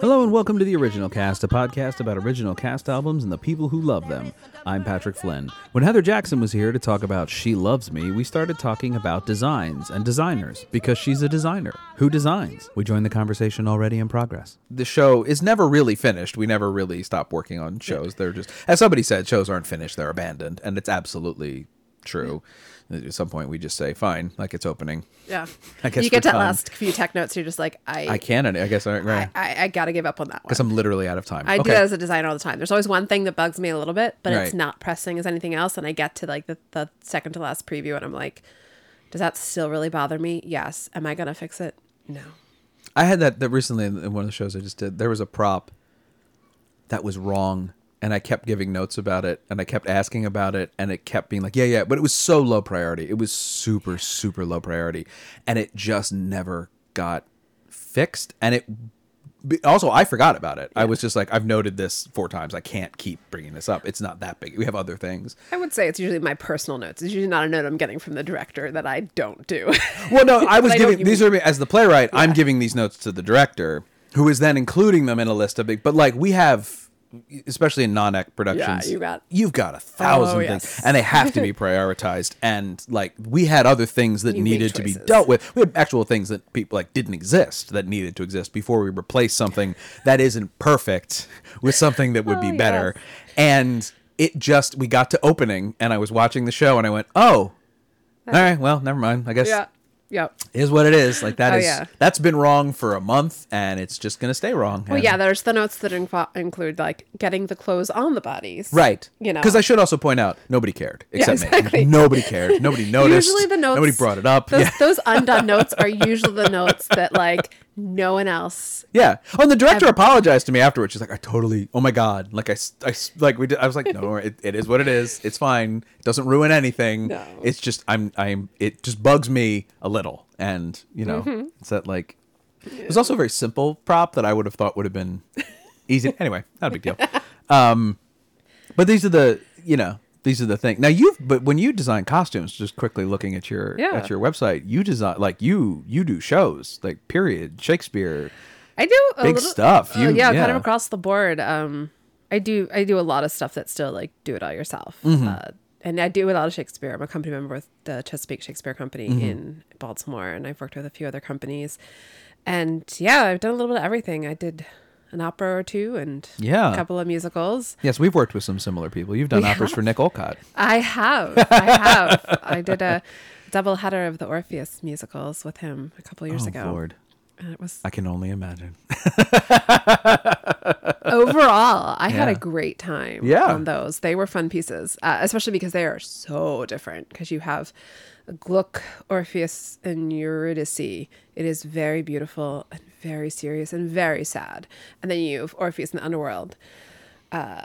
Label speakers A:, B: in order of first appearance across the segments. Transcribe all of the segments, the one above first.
A: Hello and welcome to the Original Cast, a podcast about original cast albums and the people who love them. I'm Patrick Flynn. When Heather Jackson was here to talk about She Loves Me, we started talking about designs and designers because she's a designer. Who designs? We joined the conversation already in progress. The show is never really finished. We never really stop working on shows. They're just, as somebody said, shows aren't finished, they're abandoned. And it's absolutely true. At some point, we just say, fine, like it's opening.
B: Yeah.
A: I guess
B: you get to
A: done.
B: last few tech notes, you're just like, I,
A: I can, and I guess, I,
B: I,
A: right.
B: I, I gotta give up on that one.
A: Because I'm literally out of time.
B: I do that as a designer all the time. There's always one thing that bugs me a little bit, but
A: Right.
B: it's not pressing as anything else. And I get to like the, the second to last preview and I'm like, does that still really bother me? Yes. Am I gonna fix it? No.
A: I had that, that recently in one of the shows I just did. There was a prop that was wrong, and I kept giving notes about it, and I kept asking about it, and it kept being like, yeah, yeah, but it was so low priority. It was super, super low priority, and it just never got fixed. And it also I forgot about it. I was just like, I've noted this four times. I can't keep bringing this up. It's not that big. We have other things.
B: I would say it's usually my personal notes. It's usually not a note I'm getting from the director that I don't do.
A: Well, no, I was giving
B: you
A: these
B: mean.
A: are as the playwright. I'm giving these notes to the director, who is then including them in a list of big. But like we have, especially in non-ec productions,
B: you got-
A: you've got a thousand
B: Oh,
A: things,
B: yes.
A: and they have to be prioritized. And like we had other things that
B: You
A: needed to be dealt with. We had actual things that people like didn't exist that needed to exist before we replace something that isn't perfect with something that would be
B: Oh,
A: better.
B: yes.
A: And it just we got to opening, and I was watching the show, and I went, oh. All right, well, never mind. I guess
B: yeah. Yep.
A: is what it is. Like that
B: Oh,
A: is
B: yeah.
A: that's been wrong for a month, and it's just gonna stay wrong.
B: Well, yeah, there's the notes that include like getting the clothes on the bodies.
A: right.
B: You know.
A: because I should also point out nobody cared except
B: exactly.
A: me. Nobody cared. Nobody noticed.
B: Usually the notes
A: Nobody brought it up.
B: Those,
A: yeah.
B: those undone notes are usually the notes that like no one else.
A: Yeah. Oh, and the director apologized to me afterwards. She's like, "I totally. Oh my god. Like I, I like we. Did, I was like, no, it, it is what it is. It's fine. It doesn't ruin anything.
B: No.
A: It's just I'm. I'm. It just bugs me a little, and you know,
B: Mm-hmm.
A: it's that like. It was also a very simple prop that I would have thought would have been easy. Anyway, not a big deal. Um, but these are the you know these are the things. Now you've but when you design costumes, just quickly looking at your
B: Yeah.
A: at your website, you design like you you do shows like period Shakespeare.
B: I do a
A: Big
B: little,
A: stuff.
B: uh,
A: You-
B: yeah, kind of across the board. Um, I do I do a lot of stuff that's still like do it all yourself.
A: Mm-hmm.
B: Uh, and I do a lot of Shakespeare. I'm a company member with the Chesapeake Shakespeare Company
A: Mm-hmm.
B: in Baltimore, and I've worked with a few other companies. And yeah, I've done a little bit of everything. I did an opera or two, and
A: Yeah.
B: a couple of musicals.
A: Yes, we've worked with some similar people. You've done
B: We
A: operas
B: have.
A: for Nick Olcott.
B: I have. I have. I did a double header of the Orpheus musicals with him a couple years
A: oh
B: ago.
A: Lord,
B: it was
A: I can only imagine.
B: overall, I had a great time
A: Yeah.
B: on those. They were fun pieces, uh, especially because they are so different. Because you have Gluck, Orpheus, and Eurydice. It is very beautiful and very serious and very sad. And then you have Orpheus in the underworld. Uh,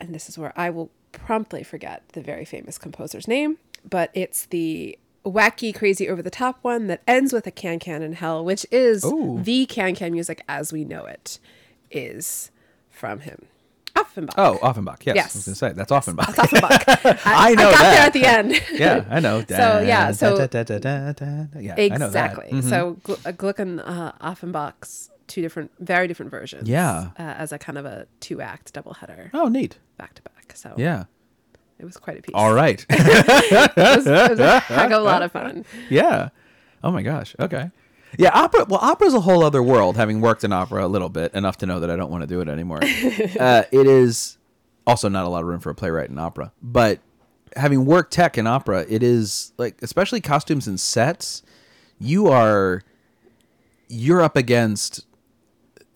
B: and this is where I will promptly forget the very famous composer's name, but it's the wacky, crazy, over the top one that ends with a can can in hell, which is
A: Ooh.
B: the can can music as we know it, is from him. Offenbach.
A: Oh, Offenbach. Yes,
B: Yes.
A: I was going to say that's Offenbach.
B: That's Offenbach.
A: I know
B: I got
A: that.
B: there at the end.
A: yeah, I know.
B: So, yeah, so-
A: Da, da, da, da, da, da. yeah, I know that.
B: Exactly.
A: Mhm.
B: So uh, Gluck and uh, Offenbach's two different, very different versions.
A: Yeah.
B: Uh, as a kind of a two act double header
A: Oh, neat.
B: back to back. So
A: Yeah.
B: It was quite a piece.
A: All right.
B: it, was, it was a heck of a lot of fun.
A: yeah. Oh my gosh. Okay. Yeah, opera. Well, opera's a whole other world. Having worked in opera a little bit, enough to know that I don't want to do it anymore. uh, it is also not a lot of room for a playwright in opera. But having worked tech in opera, it is like, especially costumes and sets. You are, you're up against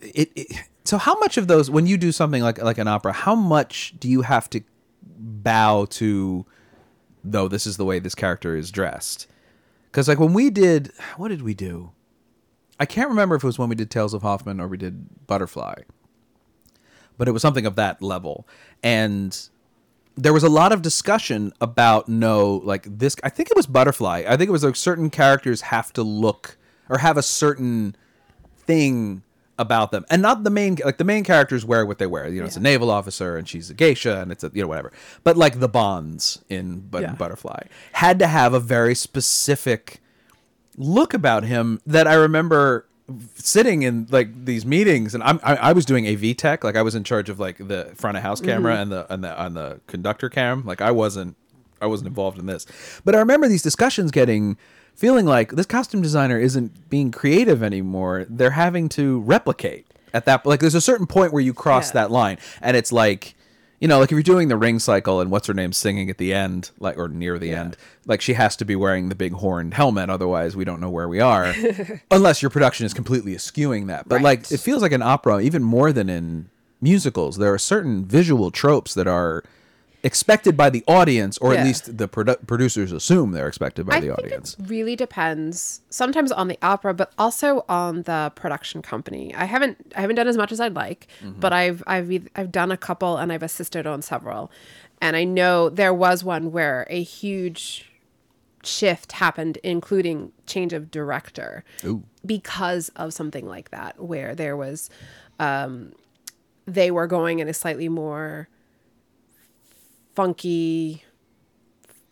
A: it, it. So, how much of those, when you do something like like an opera, how much do you have to bow to? Though this is the way this character is dressed. Because like when we did, what did we do? I can't remember if it was when we did Tales of Hoffmann or we did Butterfly, but it was something of that level. And there was a lot of discussion about no, like this. I think it was Butterfly. I think it was like certain characters have to look or have a certain thing about them, and not the main like the main characters wear what they wear. You know, it's a naval officer and she's a geisha, and it's a you know whatever. But like the Bonze in but
B: Yeah.
A: Butterfly had to have a very specific look about him that I remember sitting in like these meetings and I'm, I, I was doing AV tech like I was in charge of like the front of house camera mm. and the and the on the conductor cam like I wasn't I wasn't involved in this but I remember these discussions getting feeling like this costume designer isn't being creative anymore they're having to replicate at that like there's a certain point where you cross
B: Yeah.
A: that line and it's like you know, like if you're doing the ring cycle and what's her name singing at the end, like or near the end, like she has to be wearing the big horned helmet, otherwise we don't know where we are, unless your production is completely eschewing that. But like it feels like an opera, even more than in musicals, there are certain visual tropes that are expected by the audience, or at least the produ- producers assume they're expected by
B: I
A: the
B: think
A: audience.
B: it really depends. Sometimes on the opera, but also on the production company. I haven't I haven't done as much as I'd like,
A: Mm-hmm.
B: but I've I've I've done a couple and I've assisted on several, and I know there was one where a huge shift happened, including change of director,
A: Ooh.
B: because of something like that, where there was, um, they were going in a slightly more funky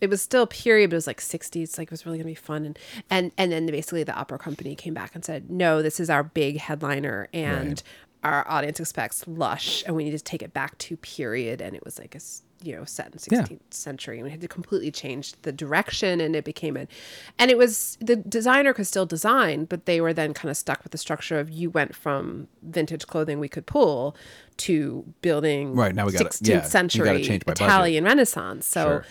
B: it was still period, but it was like 60s. Like it was really gonna be fun, and and and then basically the opera company came back and said, no, this is our big headliner, and
A: Right.
B: our audience expects lush, and we need to take it back to period. And it was like a you know set in
A: Yeah.
B: 16th century, and we had to completely change the direction, and it became a, and it was the designer could still design, but they were then kind of stuck with the structure of you went from vintage clothing we could pull to building
A: Right, now we gotta-
B: 16th
A: yeah,
B: century
A: my budget.
B: Italian Renaissance. So
A: Sure.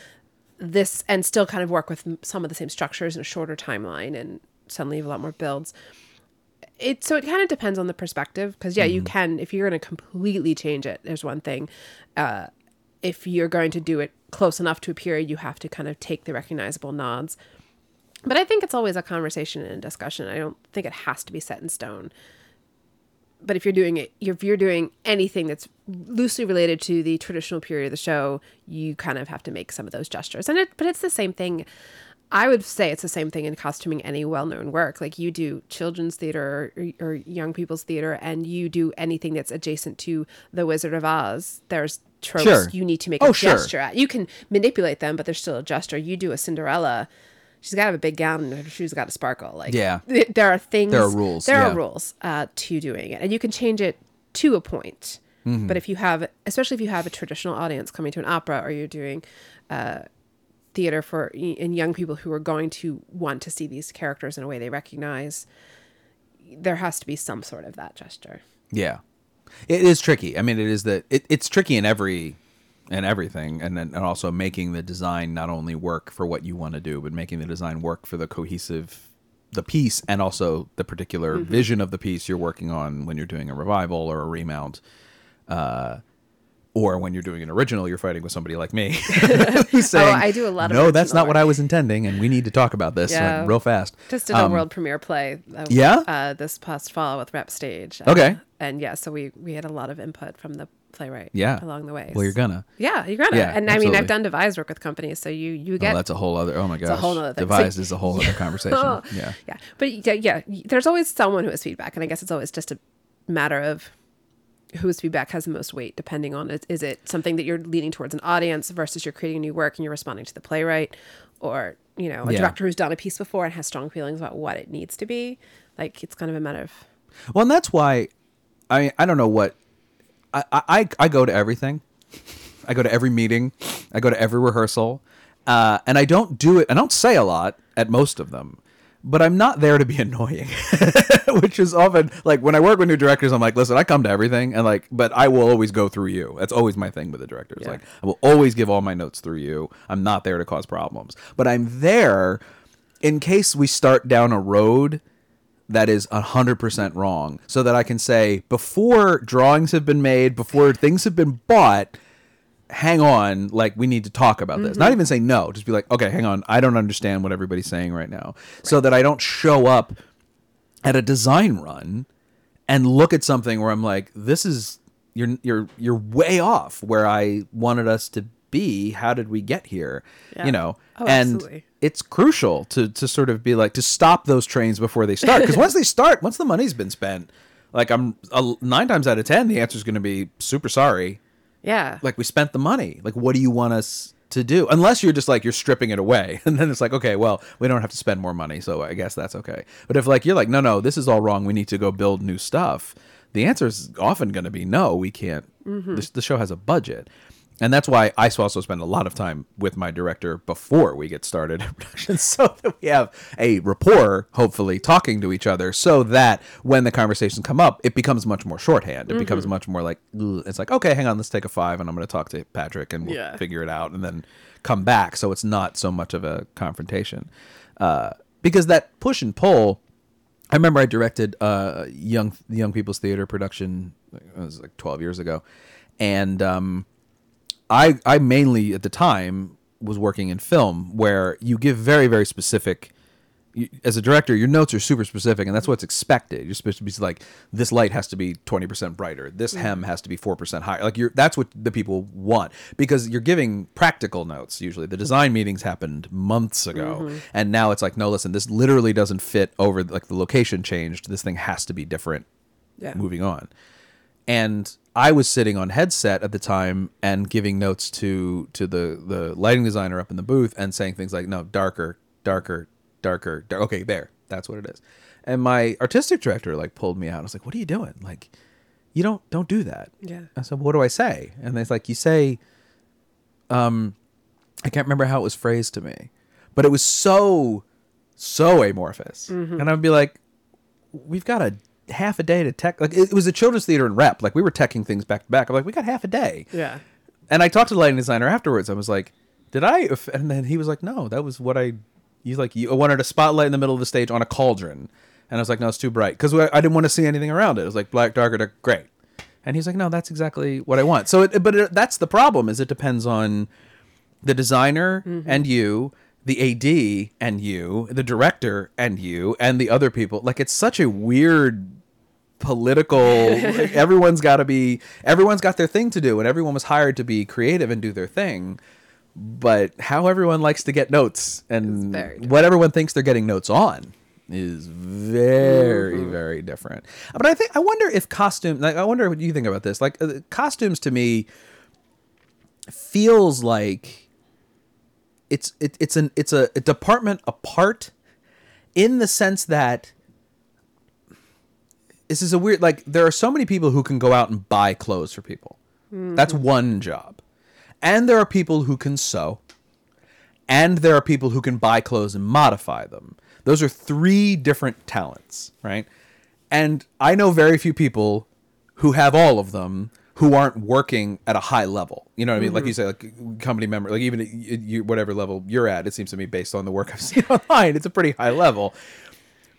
B: this and still kind of work with some of the same structures in a shorter timeline and suddenly have a lot more builds. It so it kind of depends on the perspective because yeah,
A: Mm-hmm.
B: you can if you're going to completely change it. There's one thing. Uh, if you're going to do it close enough to a period, you have to kind of take the recognizable nods. But I think it's always a conversation and a discussion. I don't think it has to be set in stone. But if you're doing it, if you're doing anything that's loosely related to the traditional period of the show, you kind of have to make some of those gestures. And it, but it's the same thing. I would say it's the same thing in costuming any well-known work. Like you do children's theater or, or young people's theater, and you do anything that's adjacent to the Wizard of Oz. There's tropes
A: Sure.
B: you need to make
A: Oh,
B: a
A: sure.
B: gesture at. You can manipulate them, but there's still a gesture. You do a Cinderella. She's got to have a big gown and her shoes got to sparkle. Like
A: Yeah.
B: th- there are things.
A: There are rules,
B: There
A: yeah.
B: are rules uh, to doing it, and you can change it to a point.
A: Mm-hmm.
B: But if you have, especially if you have a traditional audience coming to an opera, or you're doing uh, theater for and young people who are going to want to see these characters in a way they recognize, there has to be some sort of that gesture.
A: Yeah, it is tricky. I mean, it is that it, it's tricky in every and everything, and then and also making the design not only work for what you want to do, but making the design work for the cohesive the piece and also the particular vision of the piece you're working on when you're doing a revival or a remount. Uh, or when you're doing an original, you're fighting with somebody like me who's saying,
B: I do a lot of
A: No, that's not what. I was intending, and we need to talk about this like,
B: Yeah.
A: real fast."
B: Just did a
A: Um,
B: world premiere play. Uh,
A: Yeah?
B: Uh, this past fall with Rep Stage. Uh,
A: Okay.
B: And yeah, so we we had a lot of input from the playwright.
A: Yeah.
B: Along the way.
A: Well, you're gonna.
B: Yeah, you're gonna.
A: Yeah,
B: and I mean. I've done devised work with companies, so you you
A: Oh,
B: get
A: that's a whole other. Oh my gosh,
B: a whole other thing.
A: Devised
B: So-
A: is a whole other conversation. Oh, yeah.
B: yeah. But yeah, yeah, there's always someone who has feedback, and I guess it's always just a matter of whose feedback has the most weight, depending on it. Is it something that you're leaning towards an audience versus you're creating a new work and you're responding to the playwright, or you know, a
A: Yeah.
B: director who's done a piece before and has strong feelings about what it needs to be. Like it's kind of a matter of
A: Well, and that's why I I don't know what I I I go to everything. I go to every meeting. I go to every rehearsal, uh, and I don't do it. I don't say a lot at most of them. But I'm not there to be annoying, which is often like when I work with new directors. I'm like, listen, I come to everything, and like, but I will always go through you. That's always my thing with the directors.
B: Yeah.
A: Like, I will always give all my notes through you. I'm not there to cause problems, but I'm there in case we start down a road that is 100% wrong so that I can say before drawings have been made, before things have been bought, hang on, like we need to talk about this. Not mm-hmm. even say no, just be like, okay, hang on, I don't understand what everybody's saying right now. So that I don't show up at a design run and look at something where I'm like, this is you're you're you're way off where I wanted us to be. How did we get here?
B: Yeah.
A: You know,
B: Oh,
A: and
B: absolutely.
A: it's crucial to to sort of be like to stop those trains before they start because once they start, once the money's been spent, Like I'm uh, nine times out of ten, the answer is going to be super sorry.
B: Yeah.
A: Like we spent the money. Like what do you want us to do? Unless you're just like you're stripping it away, and then it's like okay, well we don't have to spend more money, so I guess that's okay. But if like you're like no no this is all wrong, we need to go build new stuff. The answer is often going to be no, we can't. This, the show has a budget. And that's why I also spend a lot of time with my director before we get started in production, so that we have a rapport, hopefully, talking to each other, so that when the conversations come up, it becomes much more shorthand. It becomes much more like "Ugh." it's like, okay, hang on, let's take a five, and I'm going to talk to Patrick, and we'll
B: Yeah.
A: figure it out, and then come back. So it's not so much of a confrontation, uh, because that push and pull. I remember I directed uh, young young people's theater production. It was like 12 years ago, and um, I I mainly at the time was working in film where you give very very specific you, as a director your notes are super specific and that's what's expected. You're supposed to be like this light has to be 20% brighter. This mm. hem has to be 4% higher. Like you're that's what the people want because you're giving practical notes usually. The design meetings happened months ago mm-hmm. and now it's like no listen this literally doesn't fit over like the location changed. This thing has to be different
B: Yeah.
A: moving on and I was sitting on headset at the time and giving notes to to the the lighting designer up in the booth and saying things like no darker darker darker dar- okay there. That's what it is. And my artistic director like pulled me out. I was like what are you doing? Like you don't don't do that.
B: Yeah.
A: I said well, what do I say? And it's like you say um I can't remember how it was phrased to me but it was so so amorphous. And I'd be like we've got a half a day to tech like it was a children's theater and rep. Like we were teching things back to back. I'm like we got half a day.
B: Yeah.
A: and i talked to the lighting designer afterwards. I was like did i and then he was like no that was what i he's like you wanted a spotlight in the middle of the stage on a cauldron. And i was like no it's too bright. Because i didn't want to see anything around it. It was like black darker dark great and he's like no that's exactly what i want. So it, but it, that's the problem is it depends on the designer mm-hmm. and you, the AD and you, the director and you, and the other people. Like it's such a weird political. everyone's got to be. Everyone's got their thing to do, and everyone was hired to be creative and do their thing. But how everyone likes to get notes and what everyone thinks they're getting notes on is very very different. But I think I wonder if costume. Like I wonder what you think about this. Like uh, costumes to me feels like it's it, it's an it's a, a department apart in the sense that this is a weird like there are so many people who can go out and buy clothes for people. That's mm-hmm. one job. And there are people who can sew. And there are people who can buy clothes and modify them. Those are three different talents right? And i know very few people who have all of them who aren't working at a high level. You know what i mean? Like mm-hmm. you say like company member like even you- whatever level you're at it seems to me based on the work i've seen online it's a pretty high level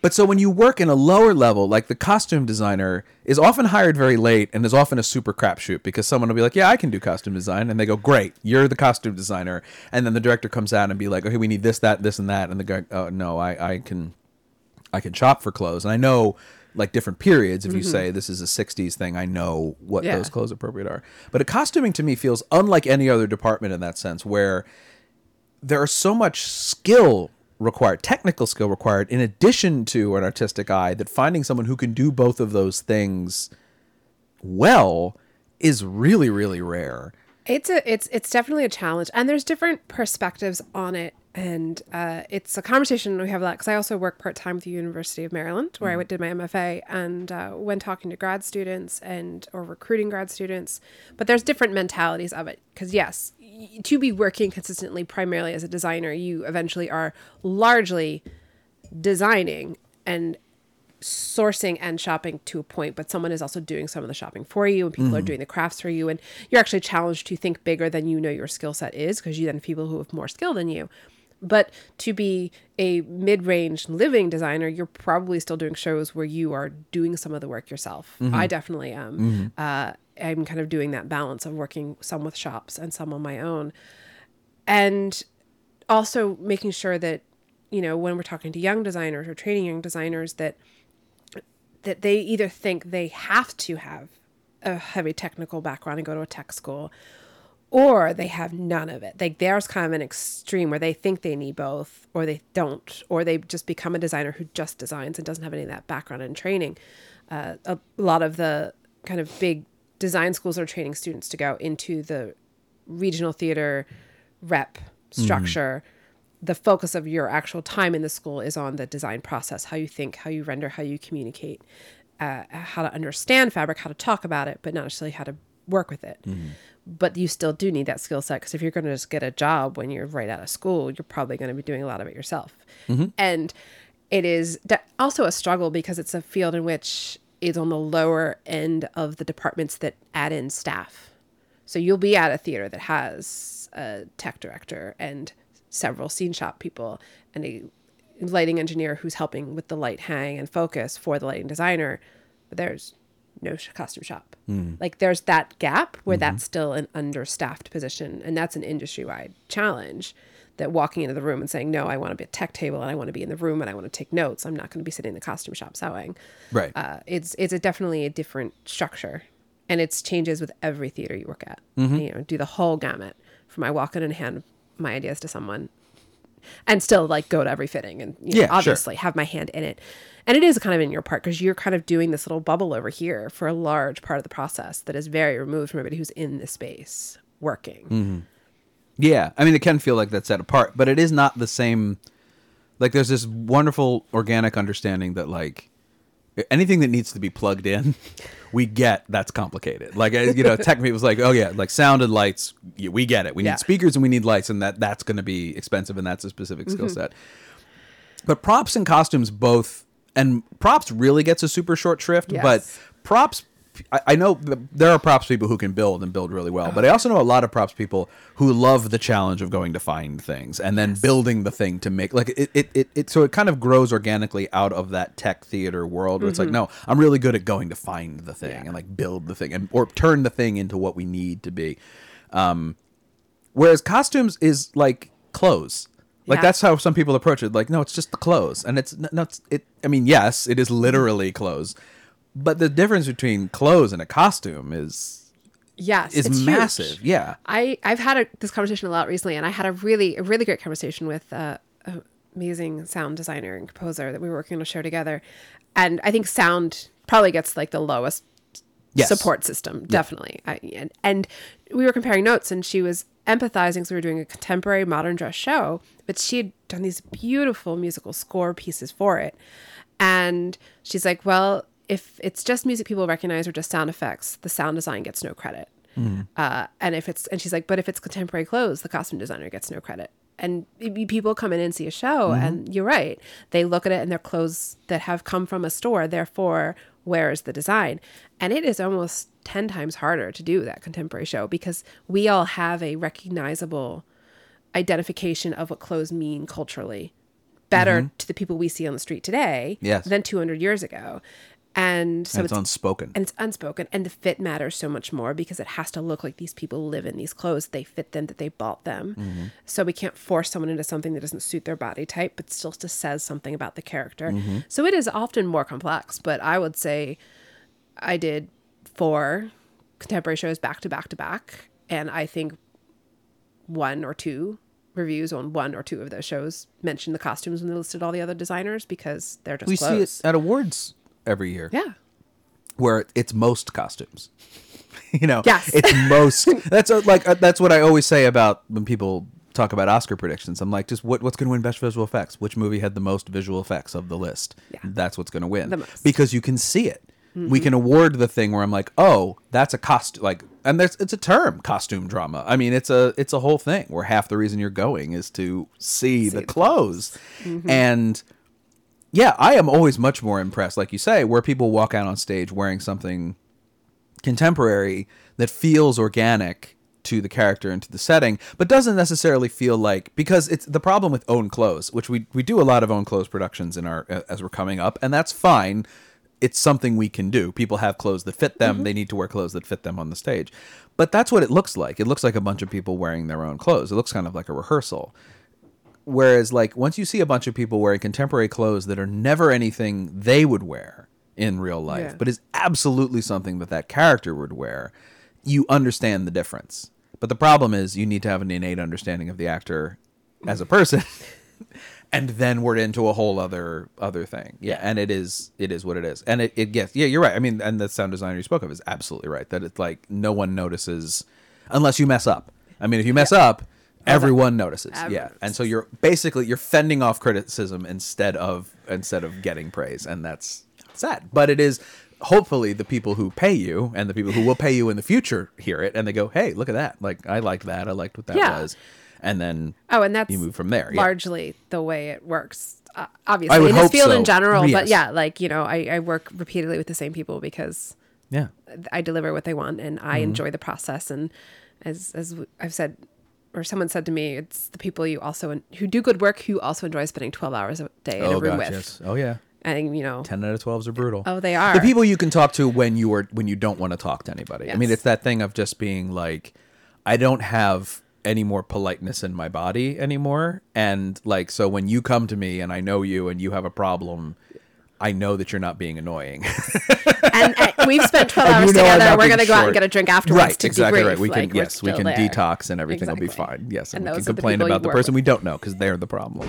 A: but so when you work in a lower level, like the costume designer is often hired very late and is often a super crapshoot because someone will be like, "Yeah, I can do costume design," and they go, "Great, you're the costume designer," and then the director comes out and be like, "Okay, we need this, that, this, and that," and the guy, "Oh no, I, I can, I can shop for clothes," and I know like different periods. If you mm-hmm. say this is a '60s thing, I know what
B: Yeah.
A: those clothes appropriate are. But a costuming to me feels unlike any other department in that sense, where there are so much skill required, technical skill required, in addition to an artistic eye, that finding someone who can do both of those things well is really, really rare.
B: It's a it's it's definitely a challenge, and there's different perspectives on it, and uh, it's a conversation we have a lot because I also work part time with the University of Maryland, where I did my MFA, and uh, when talking to grad students and or recruiting grad students, but there's different mentalities of it because yes, y- to be working consistently primarily as a designer, you eventually are largely designing and sourcing and shopping to a point, but someone is also doing some of the shopping for you and people are mm-hmm. doing the crafts for you. And you're actually challenged to think bigger than you know your skill set is because you then have people who have more skill than you. But to be a mid range living designer, you're probably still doing shows where you are doing some of the work yourself. Mm-hmm. I definitely am. Mm-hmm. Uh, I'm kind of doing that balance of working some with shops and some on my own. And also making sure that, you know, when we're talking to young designers or training young designers, that that they either think they have to have a heavy technical background and go to a tech school or they have none of it. Like there's kind of an extreme where they think they need both, or they don't, or they just become a designer who just designs and doesn't have any of that background and training. Uh, a lot of the kind of big design schools are training students to go into the regional theater rep structure. The focus of your actual time in the school is on the design process, how you think, how you render, how you communicate, uh, uh how to understand fabric, how to talk about it, but not necessarily how to work with it mm-hmm. but you still do need that skill set because if you're going to just get a job when you're right out of school, you're probably going to be doing a lot of it yourself. Mm-hmm. And it is also a struggle because it's a field in which is on the lower end of the departments that add in staff. So you'll be at a theater that has a tech director and several scene shop people and a lighting engineer who's helping with the light hang and focus for the lighting designer. But there's no costume shop. Hmm. Like there's that gap where mm-hmm. that's still an understaffed position, and that's an industry wide challenge. That walking into the room and saying, "No, I want to be at tech table and I want to be in the room and I want to take notes. I'm not going to be sitting in the costume shop sewing."
A: Right.
B: Uh, it's it's a definitely a different structure, and it's changes with every theater you work at. Mm-hmm. You know, do the whole gamut from I walk in and hand my ideas to someone and still like go to every fitting and you know,
A: Yeah, sure.
B: obviously have my hand in it. And it is kind of in your part because you're kind of doing this little bubble over here for a large part of the process that is very removed from everybody who's in the space working.
A: Mm-hmm. Yeah, I mean, it can feel like that's set apart, but it is not the same. Like, there's this wonderful organic understanding that, like, anything that needs to be plugged in, we get that's complicated. Like, uh, you know, tech was like, oh yeah, like sound and lights, yeah, we get it. We
B: Yeah.
A: need speakers and we need lights, and that that's going to be expensive, and that's a specific skill
B: Mm-hmm.
A: set. But props and costumes both, and props really gets a super short shrift,
B: Yes.
A: but props. I, I know th- there are props people who can build and build really well, but I also know a lot of props people who love the challenge of going to find things and then building the thing to make like it, it, it, it so it kind of grows organically out of that tech theater world where it's like no i'm really good at going to find the thing and like build the thing and or turn the thing into what we need to be. Um whereas costumes is like clothes. Like
B: Yeah.
A: that's how some people approach it. Like no it's just the clothes and it's no it's it i mean yes it is literally clothes but the difference between clothes and a costume is
B: Yes,
A: is
B: it's huge.
A: massive yeah
B: I I've had a, this conversation a lot recently, and I had a really a really great conversation with uh, a amazing sound designer and composer that we were working on a show together, and I think sound probably gets like the lowest
A: Yes.
B: support system, definitely. I, and and we were comparing notes, and she was empathizing. So we were doing a contemporary modern dress show, but she had done these beautiful musical score pieces for it, and she's like, well. If it's just music people recognize or just sound effects, the sound design gets no credit. Mm. Uh, and if it's and she's like, but if it's contemporary clothes, the costume designer gets no credit. And people come in and see a show, mm-hmm. and you're right. They look at it and they're clothes that have come from a store. Therefore, where is the design? And it is almost ten times harder to do that contemporary show because we all have a recognizable identification of what clothes mean culturally better mm-hmm. to the people we see on the street today
A: Yes.
B: than 200 years ago. And so
A: and it's,
B: it's
A: unspoken.
B: and it's unspoken. And the fit matters so much more because it has to look like these people live in these clothes. They fit them that they bought them. Mm-hmm. So we can't force someone into something that doesn't suit their body type but still just says something about the character. Mm-hmm. So it is often more complex but i would say i did four contemporary shows back to back to back. And i think one or two reviews on one or two of those shows mentioned the costumes when they listed all the other designers because they're just
A: we
B: clothes.
A: see it at awards every year
B: yeah
A: where it's most costumes. you know,
B: Yes.
A: it's most. That's uh like uh, that's what I always say about when people talk about Oscar predictions. I'm like, just what what's going to win best visual effects? Which movie had the most visual effects of the list?
B: Yeah.
A: That's what's going to win.
B: Mm-hmm.
A: because you can see it. We can award the thing where I'm like, oh, that's a costume. Like, and there's it's a term, costume drama. I mean, it's a it's a whole thing where half the reason you're going is to see, the
B: the
A: clothes, and yeah, I am always much more impressed, like you say, where people walk out on stage wearing something contemporary that feels organic to the character and to the setting, but doesn't necessarily feel like because it's the problem with own clothes, which we we do a lot of own clothes productions in our as we're coming up, and that's fine. It's something we can do. People have clothes that fit them. Mm-hmm. They need to wear clothes that fit them on the stage. But that's what it looks like. It looks like a bunch of people wearing their own clothes. It looks kind of like a rehearsal. Whereas, like, once you see a bunch of people wearing contemporary clothes that are never anything they would wear in real life,
B: Yeah.
A: but is absolutely something that that character would wear, you understand the difference But the problem is you need to have an innate understanding of the actor as a person. and then we're into a whole other other thing. Yeah, and it is it is what it is. And it, it gets yeah, you're right. I mean, and the sound designer you spoke of is absolutely right. That it's like no one notices unless you mess up. I mean, if you mess up, everyone notices.
B: Everyone
A: yeah. And so you're basically you're fending off criticism instead of instead of getting praise, and that's sad. But it is hopefully the people who pay you and the people who will pay you in the future hear it and they go, "Hey, look at that. Like I liked that. I liked what that
B: Yeah.
A: was." And then
B: Oh, and that's
A: you move from there. yeah.
B: largely the way it works. Uh, obviously, in this field
A: so.
B: in general,
A: Yes.
B: but yeah, like you know, I, I work repeatedly with the same people because
A: Yeah.
B: I deliver what they want and
A: Mm-hmm.
B: I enjoy the process. And as as I've said, or someone said to me, it's the people you also who do good work who also enjoy spending twelve hours a day in
A: Oh
B: a room
A: gosh,
B: with.
A: yes. Oh yeah.
B: And you know,
A: 10 out of 12s are brutal.
B: Oh, they are.
A: The people you can talk to when you are when you don't want to talk to anybody. I mean, it's that thing of just being like I don't have any more politeness in my body anymore and like so when you come to me and I know you and you have a problem, I know that you're not being annoying.
B: and, and we've spent twelve hours
A: you know I'm
B: together. We're gonna go out and get a drink afterwards
A: Right,
B: to
A: exactly
B: debrief.
A: right. We can
B: Like, we're
A: yes, we can
B: there.
A: detox and everything will be fine. Yes, and,
B: And
A: we can complain about the
B: work
A: person we don't know because they're the problem.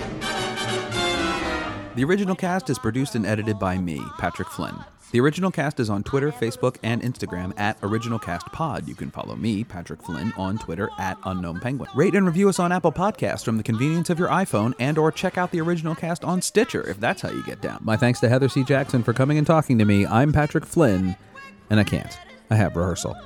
A: The original cast is produced and edited by me, Patrick Flynn. The original cast is on Twitter, Facebook, and Instagram at Original Cast Pod. You can follow me, Patrick Flynn, on Twitter at Unknown Penguin. Rate and review us on Apple Podcasts from the convenience of your iPhone, and or check out the original cast on Stitcher if that's how you get down. My thanks to Heather C. Jackson for coming and talking to me. I'm Patrick Flynn, and I can't. I have rehearsal.